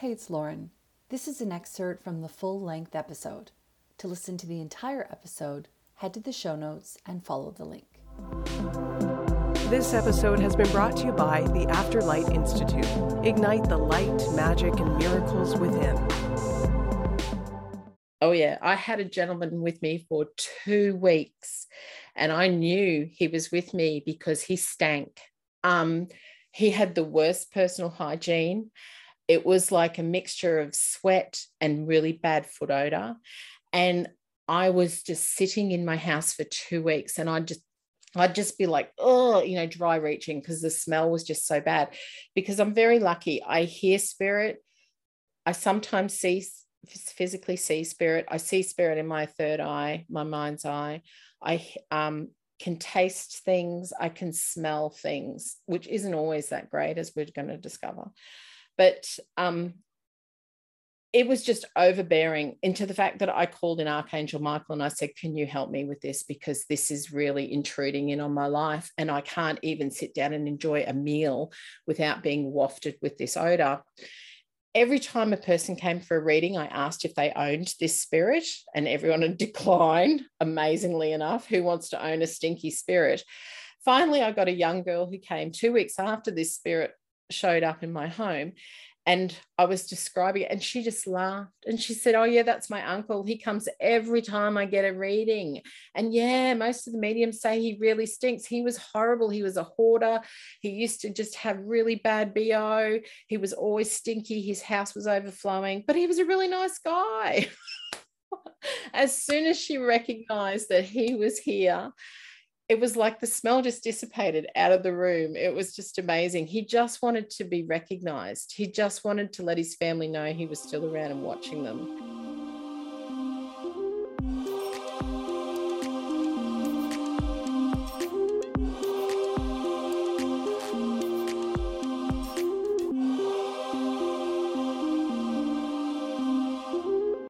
Hey, it's Lauren. This is an excerpt from the full length episode. To listen to the entire episode, head to the show notes and follow the link. This episode has been brought to you by the Afterlight Institute. Ignite the light, magic, and miracles within. Oh, yeah. I had a gentleman with me for two weeks, and I knew he was with me because he stank. Um, he had the worst personal hygiene. It was like a mixture of sweat and really bad foot odor. And I was just sitting in my house for two weeks and I just I'd just be like, oh, you know, dry reaching because the smell was just so bad. Because I'm very lucky. I hear spirit. I sometimes see physically see spirit. I see spirit in my third eye, my mind's eye. I um, can taste things. I can smell things, which isn't always that great, as we're going to discover. But um, it was just overbearing into the fact that I called in Archangel Michael and I said, Can you help me with this? Because this is really intruding in on my life. And I can't even sit down and enjoy a meal without being wafted with this odor. Every time a person came for a reading, I asked if they owned this spirit, and everyone declined, amazingly enough. Who wants to own a stinky spirit? Finally, I got a young girl who came two weeks after this spirit showed up in my home and I was describing it, and she just laughed and she said, Oh, yeah, that's my uncle. He comes every time I get a reading. And yeah, most of the mediums say he really stinks. He was horrible. He was a hoarder. He used to just have really bad BO. He was always stinky. His house was overflowing, but he was a really nice guy. as soon as she recognized that he was here, it was like the smell just dissipated out of the room. It was just amazing. He just wanted to be recognized. He just wanted to let his family know he was still around and watching them.